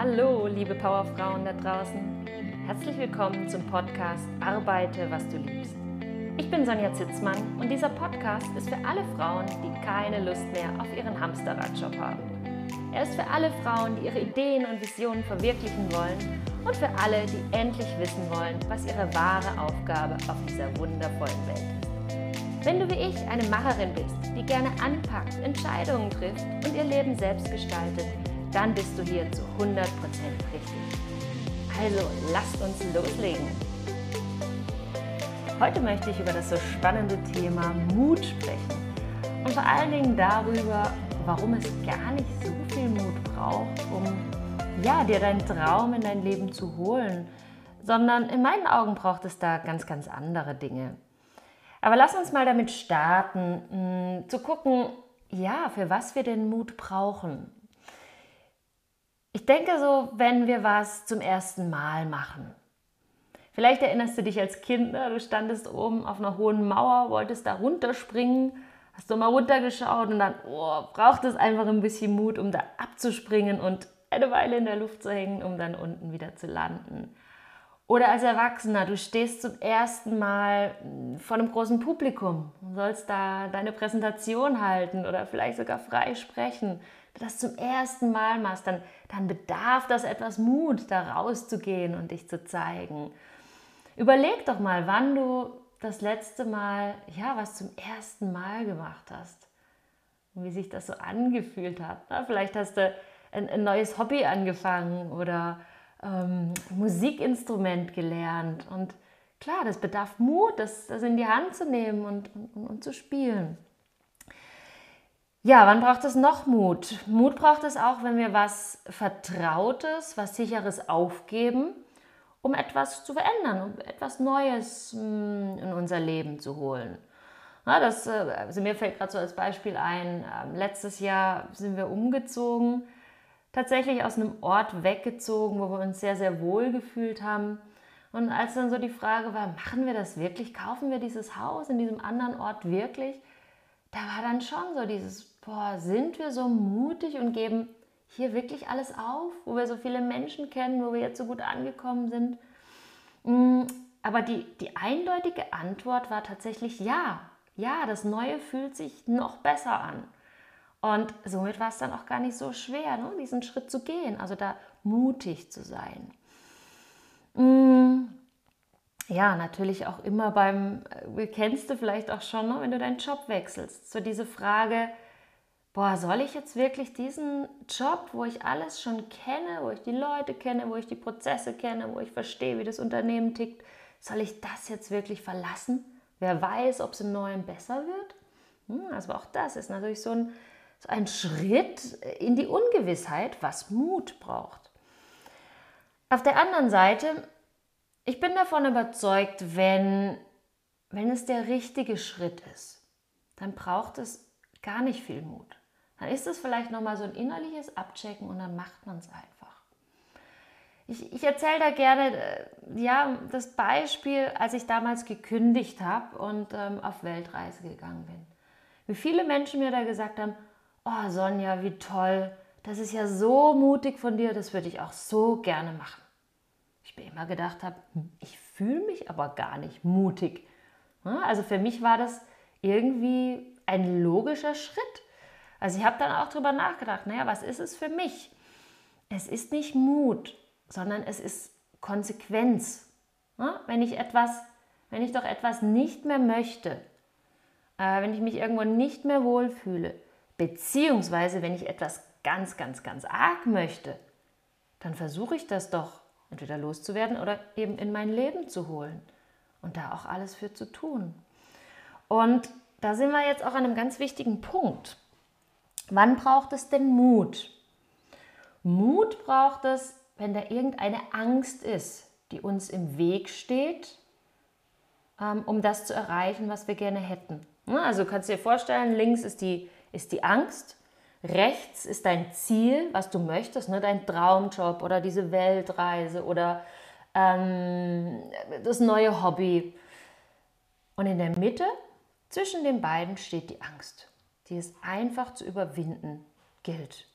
Hallo, liebe Powerfrauen da draußen. Herzlich willkommen zum Podcast Arbeite, was du liebst. Ich bin Sonja Zitzmann und dieser Podcast ist für alle Frauen, die keine Lust mehr auf ihren Hamsterradjob haben. Er ist für alle Frauen, die ihre Ideen und Visionen verwirklichen wollen und für alle, die endlich wissen wollen, was ihre wahre Aufgabe auf dieser wundervollen Welt ist. Wenn du wie ich eine Macherin bist, die gerne anpackt, Entscheidungen trifft und ihr Leben selbst gestaltet, dann bist du hier zu 100% richtig. Also lasst uns loslegen. Heute möchte ich über das so spannende Thema Mut sprechen und vor allen Dingen darüber, warum es gar nicht so viel Mut braucht, um ja, dir deinen Traum in dein Leben zu holen, sondern in meinen Augen braucht es da ganz, ganz andere Dinge. Aber lass uns mal damit starten, mh, zu gucken, ja, für was wir den Mut brauchen. Ich denke so, wenn wir was zum ersten Mal machen. Vielleicht erinnerst du dich als Kind, ne? du standest oben auf einer hohen Mauer, wolltest da runterspringen, hast du mal runtergeschaut und dann oh, braucht es einfach ein bisschen Mut, um da abzuspringen und eine Weile in der Luft zu hängen, um dann unten wieder zu landen. Oder als Erwachsener, du stehst zum ersten Mal vor einem großen Publikum sollst da deine Präsentation halten oder vielleicht sogar frei sprechen. Das zum ersten Mal machst, dann, dann bedarf das etwas Mut, da rauszugehen und dich zu zeigen. Überleg doch mal, wann du das letzte Mal, ja, was zum ersten Mal gemacht hast und wie sich das so angefühlt hat. Na, vielleicht hast du ein, ein neues Hobby angefangen oder ähm, Musikinstrument gelernt. Und klar, das bedarf Mut, das, das in die Hand zu nehmen und, und, und zu spielen. Ja, wann braucht es noch Mut? Mut braucht es auch, wenn wir was Vertrautes, was Sicheres aufgeben, um etwas zu verändern, um etwas Neues hm, in unser Leben zu holen. Ja, das, also mir fällt gerade so als Beispiel ein, ähm, letztes Jahr sind wir umgezogen tatsächlich aus einem Ort weggezogen, wo wir uns sehr, sehr wohl gefühlt haben. Und als dann so die Frage war, machen wir das wirklich? Kaufen wir dieses Haus in diesem anderen Ort wirklich? Da war dann schon so dieses, boah, sind wir so mutig und geben hier wirklich alles auf, wo wir so viele Menschen kennen, wo wir jetzt so gut angekommen sind? Mm, aber die, die eindeutige Antwort war tatsächlich ja. Ja, das Neue fühlt sich noch besser an. Und somit war es dann auch gar nicht so schwer, ne, diesen Schritt zu gehen, also da mutig zu sein. Ja, natürlich auch immer beim, äh, kennst du vielleicht auch schon, ne, wenn du deinen Job wechselst, so diese Frage, boah, soll ich jetzt wirklich diesen Job, wo ich alles schon kenne, wo ich die Leute kenne, wo ich die Prozesse kenne, wo ich verstehe, wie das Unternehmen tickt, soll ich das jetzt wirklich verlassen? Wer weiß, ob es im Neuen besser wird? Hm, also auch das ist natürlich so ein so ein Schritt in die Ungewissheit, was Mut braucht. Auf der anderen Seite, ich bin davon überzeugt, wenn, wenn es der richtige Schritt ist, dann braucht es gar nicht viel Mut. Dann ist es vielleicht nochmal so ein innerliches Abchecken und dann macht man es einfach. Ich, ich erzähle da gerne äh, ja, das Beispiel, als ich damals gekündigt habe und ähm, auf Weltreise gegangen bin. Wie viele Menschen mir da gesagt haben, oh Sonja, wie toll, das ist ja so mutig von dir, das würde ich auch so gerne machen. Ich mir immer gedacht habe, hm, ich fühle mich aber gar nicht mutig. Also für mich war das irgendwie ein logischer Schritt. Also ich habe dann auch darüber nachgedacht, naja, was ist es für mich? Es ist nicht Mut, sondern es ist Konsequenz. Wenn ich etwas, wenn ich doch etwas nicht mehr möchte, äh, wenn ich mich irgendwo nicht mehr wohlfühle, Beziehungsweise, wenn ich etwas ganz, ganz, ganz arg möchte, dann versuche ich das doch entweder loszuwerden oder eben in mein Leben zu holen und da auch alles für zu tun. Und da sind wir jetzt auch an einem ganz wichtigen Punkt. Wann braucht es denn Mut? Mut braucht es, wenn da irgendeine Angst ist, die uns im Weg steht, ähm, um das zu erreichen, was wir gerne hätten. Also kannst du dir vorstellen, links ist die ist die Angst, rechts ist dein Ziel, was du möchtest, ne, dein Traumjob oder diese Weltreise oder ähm, das neue Hobby. Und in der Mitte, zwischen den beiden, steht die Angst, die es einfach zu überwinden gilt.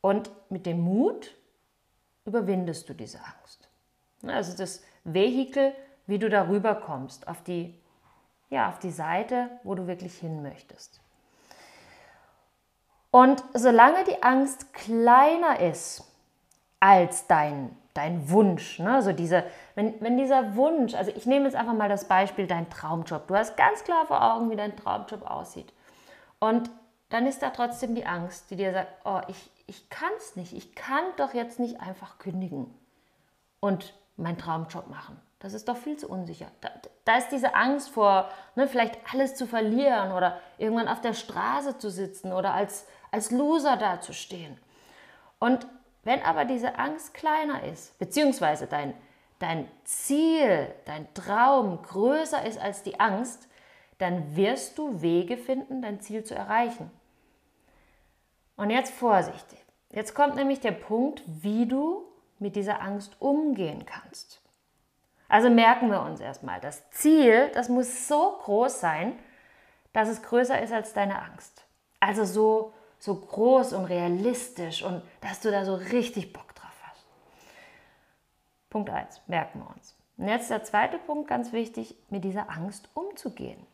Und mit dem Mut überwindest du diese Angst. Also das Vehikel, wie du darüber kommst, auf die, ja, auf die Seite, wo du wirklich hin möchtest. Und solange die Angst kleiner ist als dein, dein Wunsch, ne? also diese, wenn, wenn dieser Wunsch, also ich nehme jetzt einfach mal das Beispiel, dein Traumjob, du hast ganz klar vor Augen, wie dein Traumjob aussieht. Und dann ist da trotzdem die Angst, die dir sagt, oh, ich, ich kann es nicht, ich kann doch jetzt nicht einfach kündigen und meinen Traumjob machen. Das ist doch viel zu unsicher. Da, da ist diese Angst vor, ne, vielleicht alles zu verlieren oder irgendwann auf der Straße zu sitzen oder als, als Loser dazustehen. Und wenn aber diese Angst kleiner ist, beziehungsweise dein, dein Ziel, dein Traum größer ist als die Angst, dann wirst du Wege finden, dein Ziel zu erreichen. Und jetzt vorsichtig. Jetzt kommt nämlich der Punkt, wie du mit dieser Angst umgehen kannst. Also merken wir uns erstmal, das Ziel, das muss so groß sein, dass es größer ist als deine Angst. Also so, so groß und realistisch und dass du da so richtig Bock drauf hast. Punkt 1, merken wir uns. Und jetzt der zweite Punkt, ganz wichtig, mit dieser Angst umzugehen.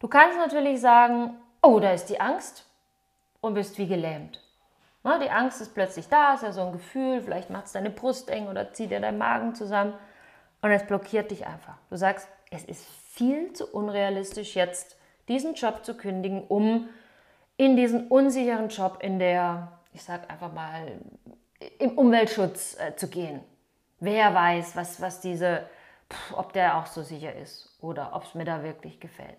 Du kannst natürlich sagen, oh, da ist die Angst, und bist wie gelähmt. Na, die Angst ist plötzlich da, ist ja so ein Gefühl, vielleicht macht es deine Brust eng oder zieht dir deinen Magen zusammen und es blockiert dich einfach. Du sagst, es ist viel zu unrealistisch, jetzt diesen Job zu kündigen, um in diesen unsicheren Job in der, ich sag einfach mal, im Umweltschutz äh, zu gehen. Wer weiß, was, was diese, pff, ob der auch so sicher ist oder ob es mir da wirklich gefällt.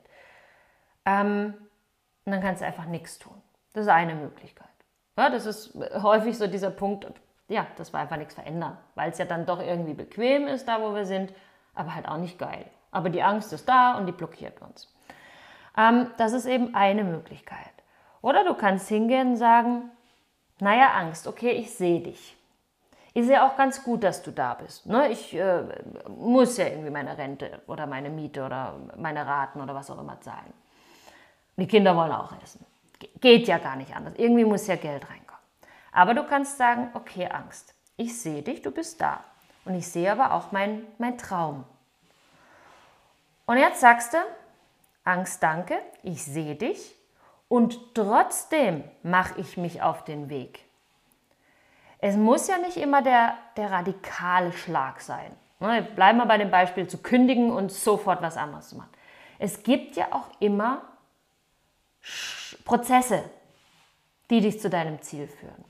Ähm, und dann kannst du einfach nichts tun. Das ist eine Möglichkeit. Ja, das ist häufig so dieser Punkt, ja, dass wir einfach nichts verändern, weil es ja dann doch irgendwie bequem ist, da wo wir sind, aber halt auch nicht geil. Aber die Angst ist da und die blockiert uns. Ähm, das ist eben eine Möglichkeit. Oder du kannst hingehen und sagen, naja, Angst, okay, ich sehe dich. Ich sehe auch ganz gut, dass du da bist. Ne? Ich äh, muss ja irgendwie meine Rente oder meine Miete oder meine Raten oder was auch immer zahlen. Die Kinder wollen auch essen. Geht ja gar nicht anders. Irgendwie muss ja Geld reinkommen. Aber du kannst sagen, okay, Angst, ich sehe dich, du bist da. Und ich sehe aber auch meinen mein Traum. Und jetzt sagst du, Angst, danke, ich sehe dich und trotzdem mache ich mich auf den Weg. Es muss ja nicht immer der, der radikale Schlag sein. Ne, bleiben wir bei dem Beispiel zu kündigen und sofort was anderes zu machen. Es gibt ja auch immer Prozesse, die dich zu deinem Ziel führen.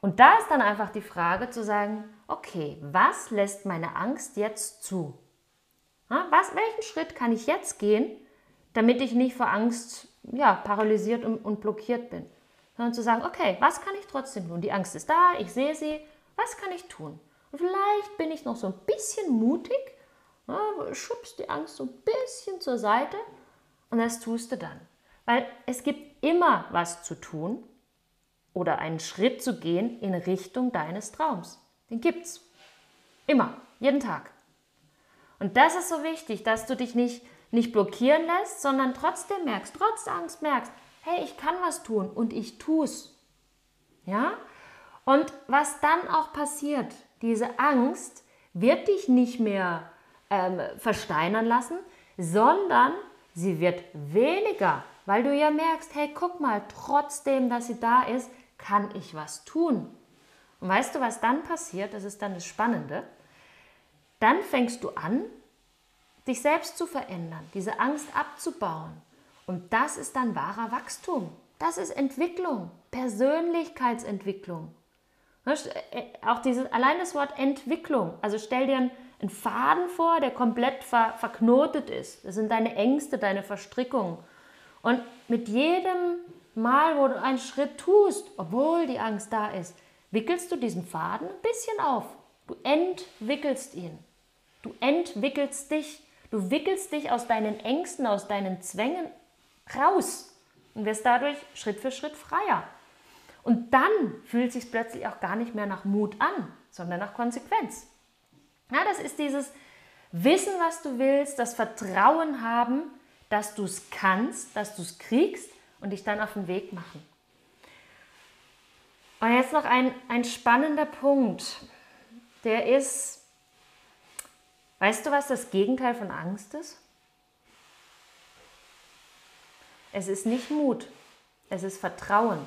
Und da ist dann einfach die Frage zu sagen, okay, was lässt meine Angst jetzt zu? Was, welchen Schritt kann ich jetzt gehen, damit ich nicht vor Angst ja, paralysiert und, und blockiert bin? Sondern zu sagen, okay, was kann ich trotzdem tun? Die Angst ist da, ich sehe sie, was kann ich tun? Und vielleicht bin ich noch so ein bisschen mutig, schubst die Angst so ein bisschen zur Seite und das tust du dann. Weil es gibt immer was zu tun oder einen Schritt zu gehen in Richtung deines Traums. Den gibt's. Immer, jeden Tag. Und das ist so wichtig, dass du dich nicht, nicht blockieren lässt, sondern trotzdem merkst, trotz Angst merkst, hey, ich kann was tun und ich tu's. Ja? Und was dann auch passiert, diese Angst wird dich nicht mehr ähm, versteinern lassen, sondern sie wird weniger weil du ja merkst, hey, guck mal, trotzdem, dass sie da ist, kann ich was tun. Und weißt du, was dann passiert? Das ist dann das Spannende. Dann fängst du an, dich selbst zu verändern, diese Angst abzubauen. Und das ist dann wahrer Wachstum. Das ist Entwicklung, Persönlichkeitsentwicklung. Äh, auch dieses, allein das Wort Entwicklung. Also stell dir einen Faden vor, der komplett ver, verknotet ist. Das sind deine Ängste, deine Verstrickungen. Und mit jedem Mal, wo du einen Schritt tust, obwohl die Angst da ist, wickelst du diesen Faden ein bisschen auf. Du entwickelst ihn. Du entwickelst dich. Du wickelst dich aus deinen Ängsten, aus deinen Zwängen raus und wirst dadurch Schritt für Schritt freier. Und dann fühlt es sich plötzlich auch gar nicht mehr nach Mut an, sondern nach Konsequenz. Ja, das ist dieses Wissen, was du willst, das Vertrauen haben, dass du es kannst, dass du es kriegst und dich dann auf den Weg machen. Und jetzt noch ein, ein spannender Punkt. Der ist, weißt du, was das Gegenteil von Angst ist? Es ist nicht Mut, es ist Vertrauen.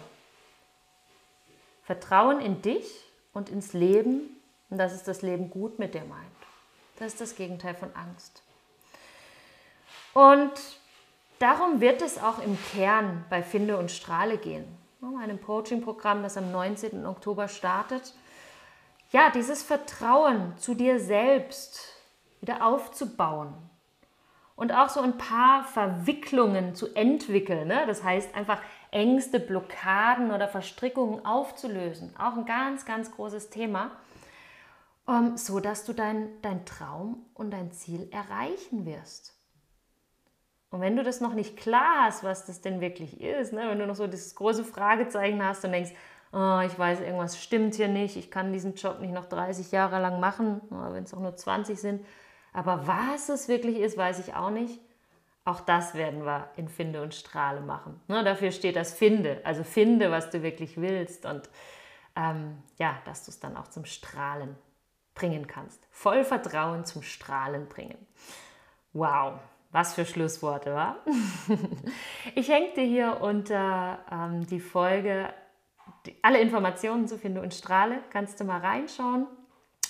Vertrauen in dich und ins Leben und dass es das Leben gut mit dir meint. Das ist das Gegenteil von Angst. Und darum wird es auch im Kern bei Finde und Strahle gehen. Einem Coaching-Programm, das am 19. Oktober startet. Ja, dieses Vertrauen zu dir selbst wieder aufzubauen, und auch so ein paar Verwicklungen zu entwickeln. Ne? Das heißt einfach Ängste, Blockaden oder Verstrickungen aufzulösen. Auch ein ganz, ganz großes Thema. Ähm, so dass du dein, dein Traum und dein Ziel erreichen wirst. Und wenn du das noch nicht klar hast, was das denn wirklich ist, ne? wenn du noch so dieses große Fragezeichen hast und denkst, oh, ich weiß, irgendwas stimmt hier nicht, ich kann diesen Job nicht noch 30 Jahre lang machen, wenn es auch nur 20 sind, aber was es wirklich ist, weiß ich auch nicht. Auch das werden wir in Finde und Strahle machen. Ne, dafür steht das Finde. Also finde, was du wirklich willst und ähm, ja, dass du es dann auch zum Strahlen bringen kannst. Voll Vertrauen zum Strahlen bringen. Wow, was für Schlussworte, wa? ich hänge dir hier unter ähm, die Folge die, alle Informationen zu Finde und Strahle. Kannst du mal reinschauen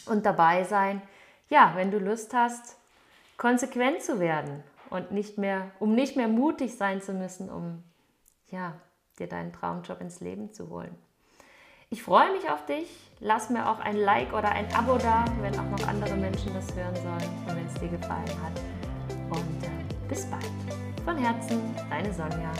und dabei sein ja, wenn du Lust hast, konsequent zu werden und nicht mehr, um nicht mehr mutig sein zu müssen, um ja, dir deinen Traumjob ins Leben zu holen. Ich freue mich auf dich. Lass mir auch ein Like oder ein Abo da, wenn auch noch andere Menschen das hören sollen und wenn es dir gefallen hat. Und bis bald. Von Herzen, deine Sonja.